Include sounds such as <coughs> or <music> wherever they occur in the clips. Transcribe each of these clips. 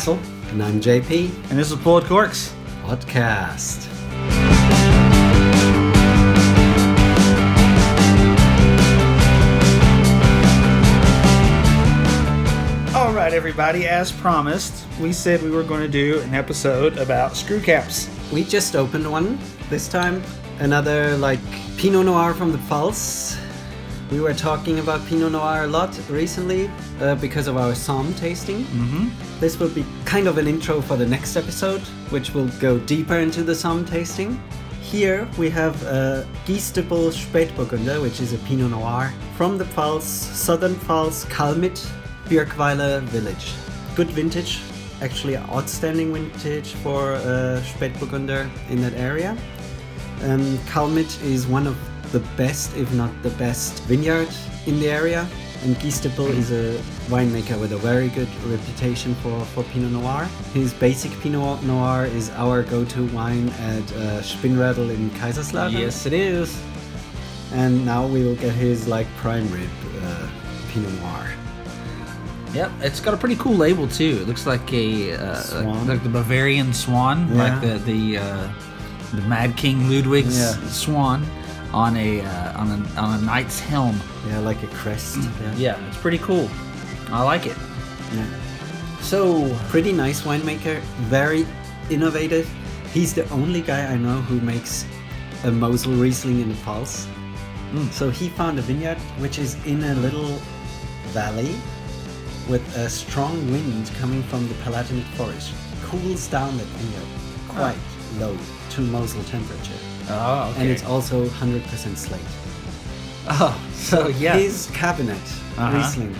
Castle, And I'm JP, and this is Pulled Corks. podcast. All right, everybody, as promised, we said we were going to do an episode about screw caps. We just opened one this time. Another like Pinot Noir from the Pfalz. We were talking about Pinot Noir a lot recently uh, because of our Somme tasting. Mm-hmm. This will be kind of an intro for the next episode, which will go deeper into the Somme tasting. Here we have a Gies-Düppel Spätburgunder, which is a Pinot Noir from the Pfalz, Southern Pfalz, Kalmit, Birkweiler village. Good vintage, actually outstanding vintage for uh, Spätburgunder in that area. Um, Kalmit is one of the best, if not the best, vineyard in the area. And Gies-Düppel is a winemaker with a very good reputation for, for Pinot Noir. His basic Pinot Noir is our go-to wine at uh, in Kaiserslautern. Yes, it is. And now we will get his like prime rib uh, Pinot Noir. Yep, it's got a pretty cool label too. It looks like a uh, Swan. like the Bavarian swan, Yeah. like the the uh, the Mad King Ludwig's Yeah. swan on a uh, on a on a knight's helm. Yeah, like a crest. Mm. Yeah. Yeah, it's pretty cool. I like it. yeah. So Pretty nice winemaker, very innovative. He's the only guy I know who makes a Mosel Riesling in the Pfalz. Mm. So he found a vineyard which is in a little valley with a strong wind coming from the Palatinate forest. Cools down the vineyard quite ah. low to Mosel temperature. Oh, okay. And it's also 100% slate. oh, so yeah, His Kabinett, Uh-huh. Riesling,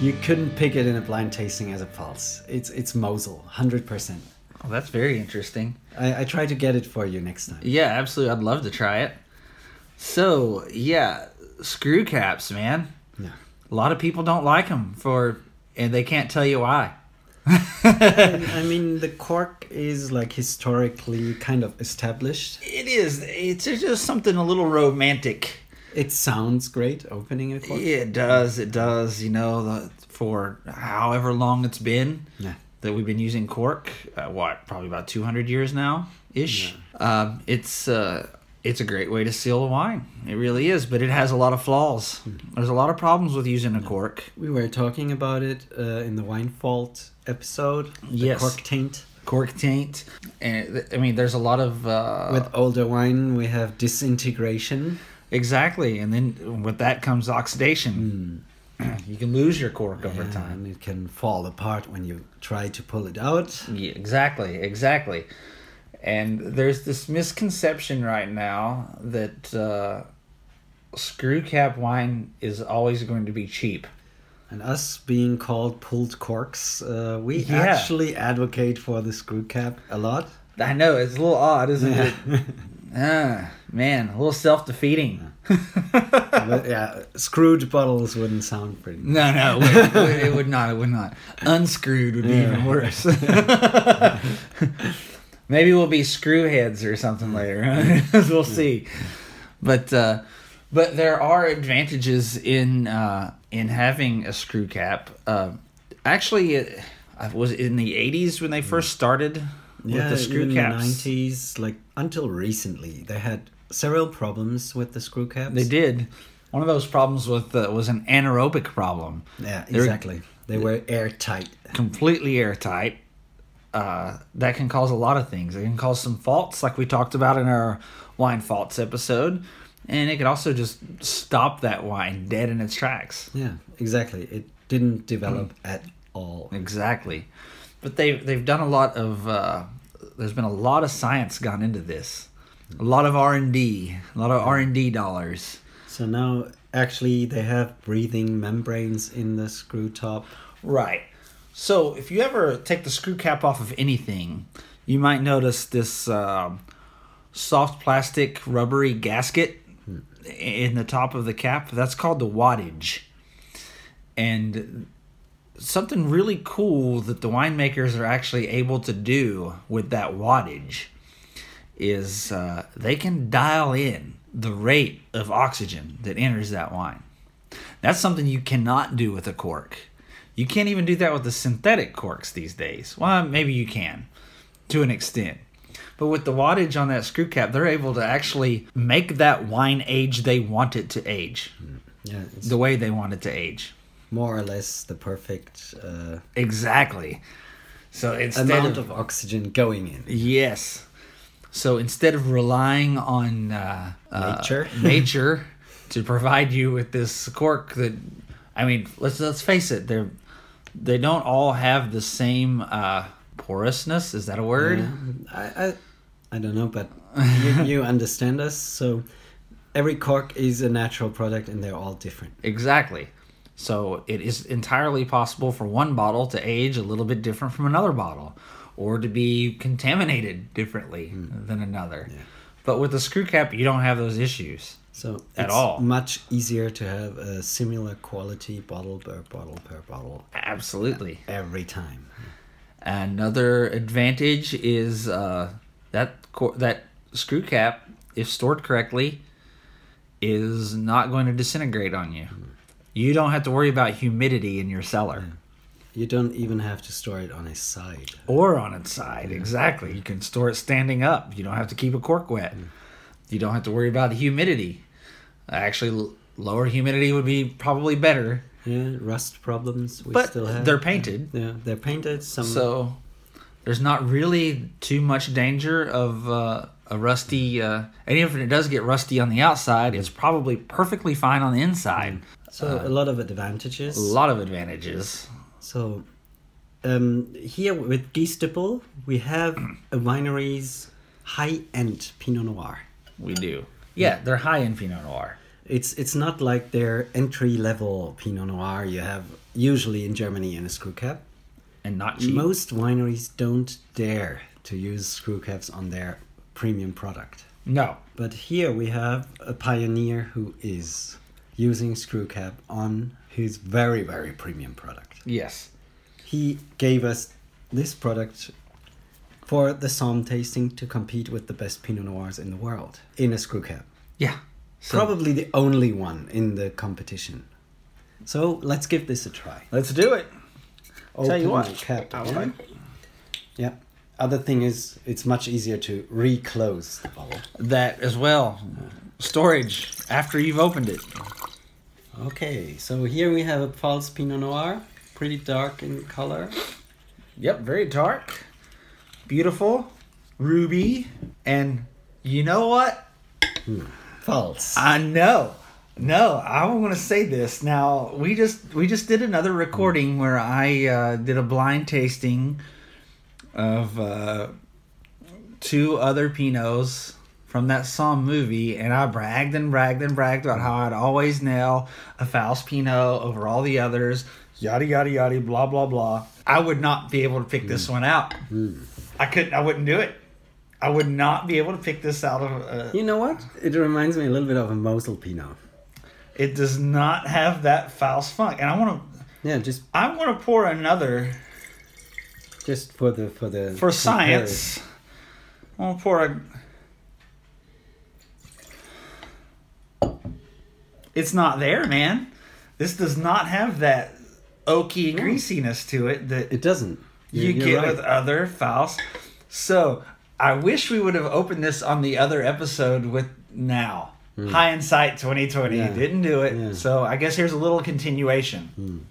you couldn't pick it in a blind tasting as a Pfalz. It's, it's Mosel, 100%. Oh, that's very interesting. I, I try to get it for you next time. Yeah, absolutely. I'd love to try it. So yeah, screw caps, man. Yeah. A lot of people don't like them for, and they can't tell you why. I mean, the cork is like historically kind of established. It is. It's just something a little romantic. It sounds great opening a cork. It does. It does. You know, the, for however long it's been Yeah. that we've been using cork, uh, what probably about two hundred years now ish. Um, it's uh, it's a great way to seal a wine. It really is, but it has a lot of flaws. There's a lot of problems with using a cork. We were talking about it uh, in the wine fault episode. The Yes. cork taint. cork taint and i mean there's a lot of uh With older wine, we have disintegration. exactly and then with that comes oxidation <clears throat> you can lose your cork over Yeah, time and it can fall apart when you try to pull it out. yeah, exactly exactly and there's this misconception right now that uh screw cap wine is always going to be cheap And us being called pulled corks, uh, we Yeah. actually advocate for the screw cap a lot. i know it's a little odd isn't Yeah. it <laughs> ah man a little self-defeating but yeah, screwed bottles wouldn't sound pretty. No, no, it would, it would not. It would not. Unscrewed would be Yeah. even worse. <laughs> <laughs> Maybe we'll be screwheads or something later. <laughs> we'll see. But uh, but there are advantages in uh, in having a screw cap. Uh, actually, it, I was in the '80s when they first started with Yeah, the screw caps. in the 90s, like until recently, they had several problems with the screw caps. They did. One of those problems with uh, was an anaerobic problem. Yeah, They're- exactly. They were airtight. completely airtight. Uh, that can cause a lot of things. It can cause some faults, like we talked about in our wine faults episode, and it could also just stop that wine dead in its tracks. Yeah, exactly. It didn't develop Hmm. at all. Exactly. But they they've done a lot of. Uh, there's been a lot of science gone into this. A lot of R and D. A lot of R and D dollars. So now, actually, they have breathing membranes in the screw top. Right. So if you ever take the screw cap off of anything, you might notice this um, soft plastic rubbery gasket in the top of the cap. That's called the wadding. And something really cool that the winemakers are actually able to do with that wadding is uh, they can dial in the rate of oxygen that enters that wine. That's something you cannot do with a cork. You can't even do that with the synthetic corks these days. Well, maybe you can to an extent. But with the wadding on that screw cap, they're able to actually make that wine age they want it to age, Yeah, the way they want it to age. more or less the perfect uh, Exactly. So instead amount of, of oxygen going in. yes, so instead of relying on uh, uh, Nature. <laughs> nature to provide you with this cork that, I mean, let's let's face it, they're they don't all have the same uh, porousness. Is that a word? Yeah, I, I, I don't know, but you, you <laughs> understand us. So every cork is a natural product, and they're all different. Exactly. So it is entirely possible for one bottle to age a little bit different from another bottle or to be contaminated differently than another. But with the screw cap, you don't have those issues. So At it's all. much easier to have a similar quality bottle per bottle per bottle Absolutely. every time. Another advantage is uh, that that screw cap, if stored correctly, is not going to disintegrate on you. You don't have to worry about humidity in your cellar. You don't even have to store it on its side. or on its side. Exactly. You can store it standing up. You don't have to keep a cork wet. You don't have to worry about the humidity. Actually, lower humidity would be probably better, Yeah, rust problems we but still have. they're painted, yeah, they're painted. Some so there's not really too much danger of uh, a rusty. Uh, and even if it does get rusty on the outside, it's probably perfectly fine on the inside. so a lot of advantages. A lot of advantages. So um, here with Gies-Düppel, we have a winery's high-end Pinot Noir. We do. Yeah, they're high end Pinot Noir. It's it's not like their entry-level Pinot Noir you have usually in Germany in a screw cap. And not cheap. Most wineries don't dare to use screw caps on their premium product. no. But here we have a pioneer who is using screw cap on his very very premium product. Yes. He gave us this product for the Somme tasting to compete with the best Pinot Noirs in the world in a screw cap. Yeah. So- Probably the only one in the competition. So let's give this a try. Let's do it. Tell you Open what, the cap again. like- Yeah. Other thing is, it's much easier to reclose the bottle. That as well. Storage after you've opened it. Okay, so here we have a Pfalz Pinot Noir, pretty dark in color. Yep, very dark, beautiful, ruby, and you know what? False. I know. No, I want to say this. Now we just we just did another recording where I uh, did a blind tasting of uh, two other Pinots from that Somme movie, and I bragged and bragged and bragged about how I'd always nail a Faust Pinot over all the others. Yada yada yada, blah blah blah. I would not be able to pick this one out. I couldn't. I wouldn't do it. I would not be able to pick this out of. Uh, You know what? It reminds me a little bit of a Mosel Pinot. It does not have that Faust funk, and I want to. Yeah, just I'm going to pour another just for the for the for science. I'm going to pour a. It's not there, man. This does not have that oaky greasiness to it that It doesn't. you You're- get you're right. with other Faust. So I wish we would have opened this on the other episode with now. Hindsight 2020 Hmm. Yeah. didn't do it. Yeah. So I guess here's a little continuation.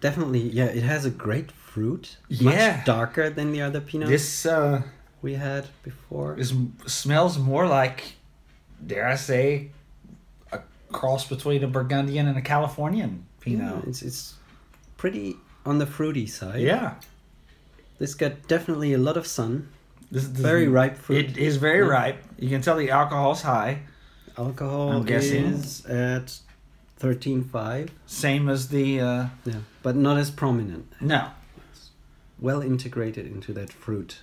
Definitely, yeah. It has a great fruit. Yeah. Much darker than the other Pinot This uh, we had before. is smells more like, dare I say, cross between a Burgundian and a Californian Yeah, Pinot. it's it's pretty on the fruity side. Yeah, This got definitely a lot of sun. this, this Very ripe fruit. It is very Yeah. ripe. You can tell the alcohol's high, Alcohol I'm guessing. is at thirteen five. same as the uh, Yeah, but not as prominent. no. Well integrated into that fruit.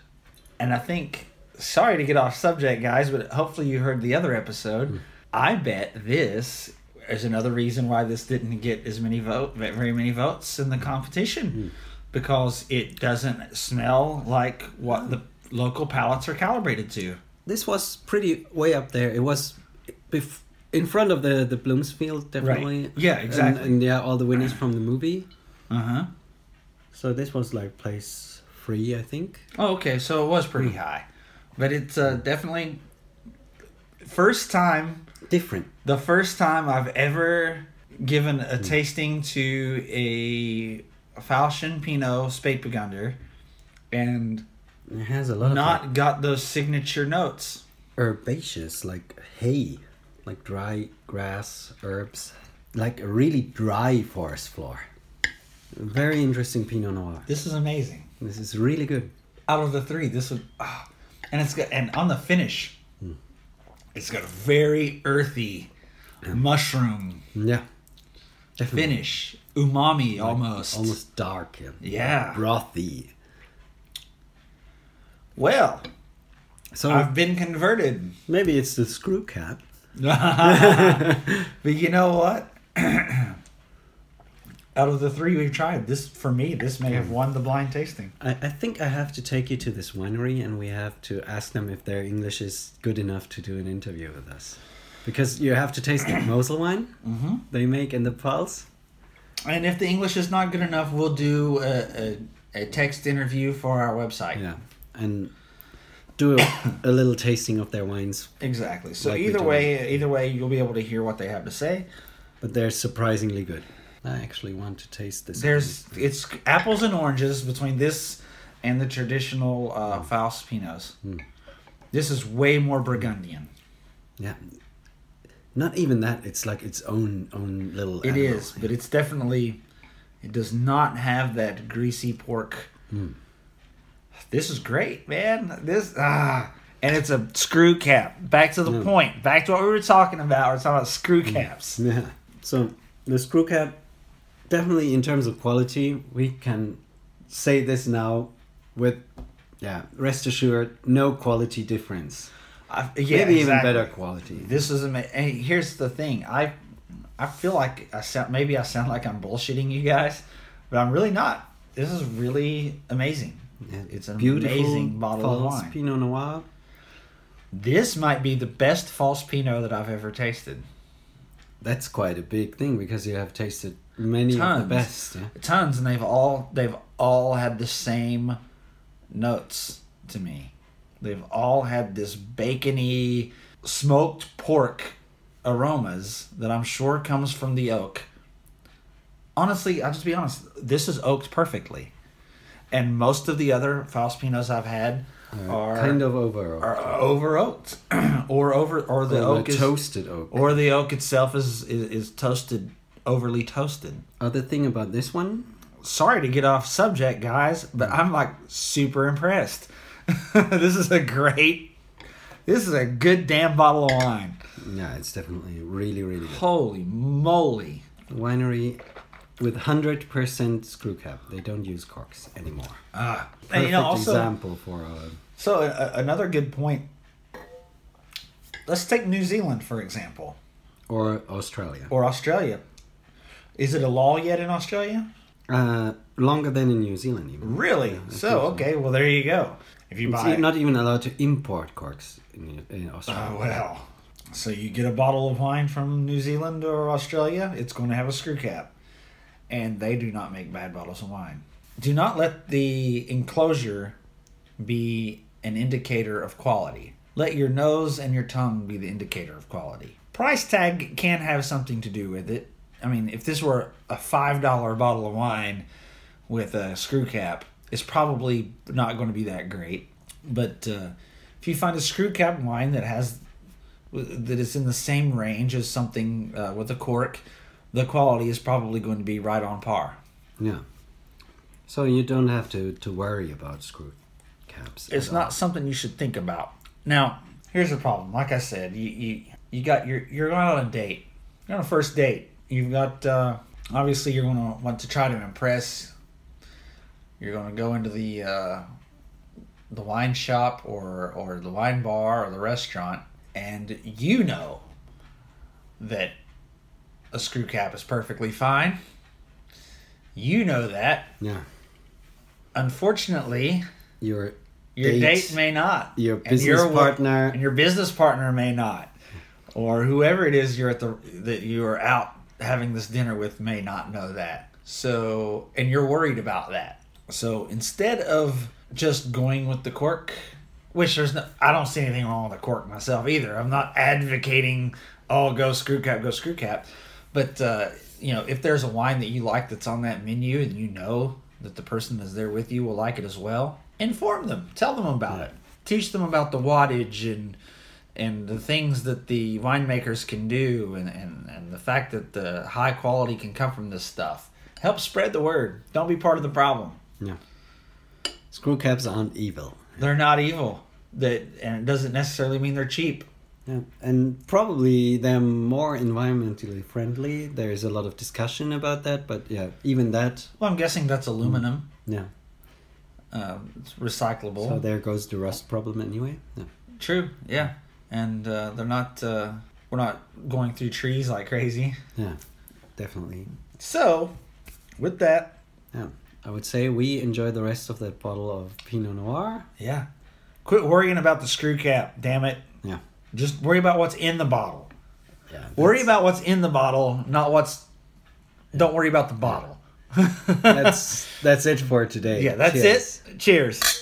And I think, sorry to get off subject, guys, but hopefully you heard the other episode. I bet this is another reason why this didn't get as many vote, very many votes in the competition, because it doesn't smell like what the local palates are calibrated to. This was pretty way up there. It was bef- in front of the the Bloomsfield, definitely. Yeah, And- exactly. And, yeah, all the winners from the movie. Uh huh. So this was like place three, I think. Oh, okay. So it was pretty high, but it's uh, definitely first time. Different. The first time I've ever given a tasting to a Falchion Pinot Spätburgunder, and It has a lot of not got those signature notes. herbaceous, like hay, like dry grass, herbs, like a really dry forest floor. Very interesting Pinot Noir. This is amazing. This is really good. Out of the three, this would, ah. and it's got and on the finish, it's got a very earthy mushroom Yeah, definitely. finish, umami almost. almost dark and Yeah. brothy. Well, So I've been converted. maybe it's the screw cap. <laughs> but you know what? <laughs> Out of the three we've tried, this for me, this may have won the blind tasting. I, I think I have to take you to this winery and we have to ask them if their English is good enough to do an interview with us. Because you have to taste the <clears throat> Mosel wine Mm-hmm. they make in the Pfalz. And if the English is not good enough, we'll do a, a, a text interview for our website. Yeah. And do a, <coughs> a little tasting of their wines. Exactly. So Like either way, either way, you'll be able to hear what they have to say. But they're surprisingly good. I actually want to taste this. There's it's apples and oranges between this and the traditional uh, Faust Pinots. Mm. This is way more Burgundian. Yeah. Not even that. It's like its own own little. It animal. is, but it's definitely. It does not have that greasy pork. Mm. This is great, man. This ah, and it's a screw cap. Back to the Mm. point. Back to what we were talking about. We're talking about screw caps. Yeah. So the screw cap, definitely in terms of quality, we can say this now with, yeah, rest assured, no quality difference. I, yeah, Maybe even better quality. This is amazing. And here's the thing. I I feel like I sound maybe I sound like I'm bullshitting you guys, but I'm really not. This is really amazing. Yeah, It's an beautiful amazing bottle of wine. Pinot Noir. This might be the best Pfalz Pinot that I've ever tasted. That's quite a big thing because you have tasted many of the best. Yeah. Tons, and they've all they've all had the same notes to me. They've all had this bacony smoked pork aromas that I'm sure comes from the oak. Honestly, I'll just be honest. This is oaked perfectly, and most of the other Pinots I've had Uh, are kind of over. are over oaked, <clears throat> or over or the or oak is toasted oak. or the oak itself is, is is toasted overly toasted. Other thing about this one, Sorry to get off subject, guys, but I'm like super impressed. <laughs> this is a great. This is a good damn bottle of wine. yeah, it's definitely really, really good. Holy moly! Winery with 100% screw cap. They don't use corks anymore. Ah, and Perfect you know also. example for uh, So a, another good point. Let's take New Zealand for example, or Australia. or Australia. Is it a law yet in Australia? Uh, longer than in New Zealand, even. Really? Yeah, so okay, well there you go. If you It's buy not even allowed to import corks in, in Australia. Oh well. So you get a bottle of wine from New Zealand or Australia, it's going to have a screw cap. And they do not make bad bottles of wine. Do not let the enclosure be an indicator of quality. Let your nose and your tongue be the indicator of quality. Price tag can have something to do with it. I mean, if this were a $5 bottle of wine with a screw cap, it's probably not going to be that great. But uh, if you find a screw cap wine that has that is in the same range as something uh, with a cork, the quality is probably going to be right on par. Yeah. So you don't have to, to worry about screw caps. It's not all. something you should think about. Now, here's the problem. Like I said, you you, you got your you're going on a date. You're on a first date. You've got uh, obviously you're going to want to try to impress. You're going to go into the uh, the wine shop or or the wine bar or the restaurant, and you know that a screw cap is perfectly fine. You know that. Yeah. Unfortunately, Your your Date. date may not. Your business your partner- and your business partner may not. or whoever it is you're at the that you are out having this dinner with may not know that. So, and you're worried about that. So instead of just going with the cork, which there's no, I don't see anything wrong with the cork myself either. I'm not advocating, oh, go screw cap, go screw cap. But, uh, you know, if there's a wine that you like that's on that menu and you know that the person that's there with you will like it as well, inform them, tell them about it, teach them about the wadding and and the things that the winemakers can do and, and, and the fact that the high quality can come from this stuff. Help spread the word. Don't be part of the problem. Yeah. Screw caps aren't evil. They're not evil. That and it doesn't necessarily mean they're cheap. Yeah. And probably they're more environmentally friendly. There's a lot of discussion about that, but yeah, even that, Well, I'm guessing that's aluminum. yeah. Um, it's recyclable. So there goes the rust problem anyway. Yeah. True. Yeah. And uh, they're not. Uh, we're not going through trees like crazy. Yeah. Definitely. So, with that, Yeah. I would say we enjoy the rest of that bottle of Pinot Noir. yeah, quit worrying about the screw cap. Damn it. Yeah. Just worry about what's in the bottle. Yeah. Worry about what's in the bottle, not what's. Don't worry about the bottle. that's that's it for today. <laughs> yeah, that's Cheers. it. Cheers.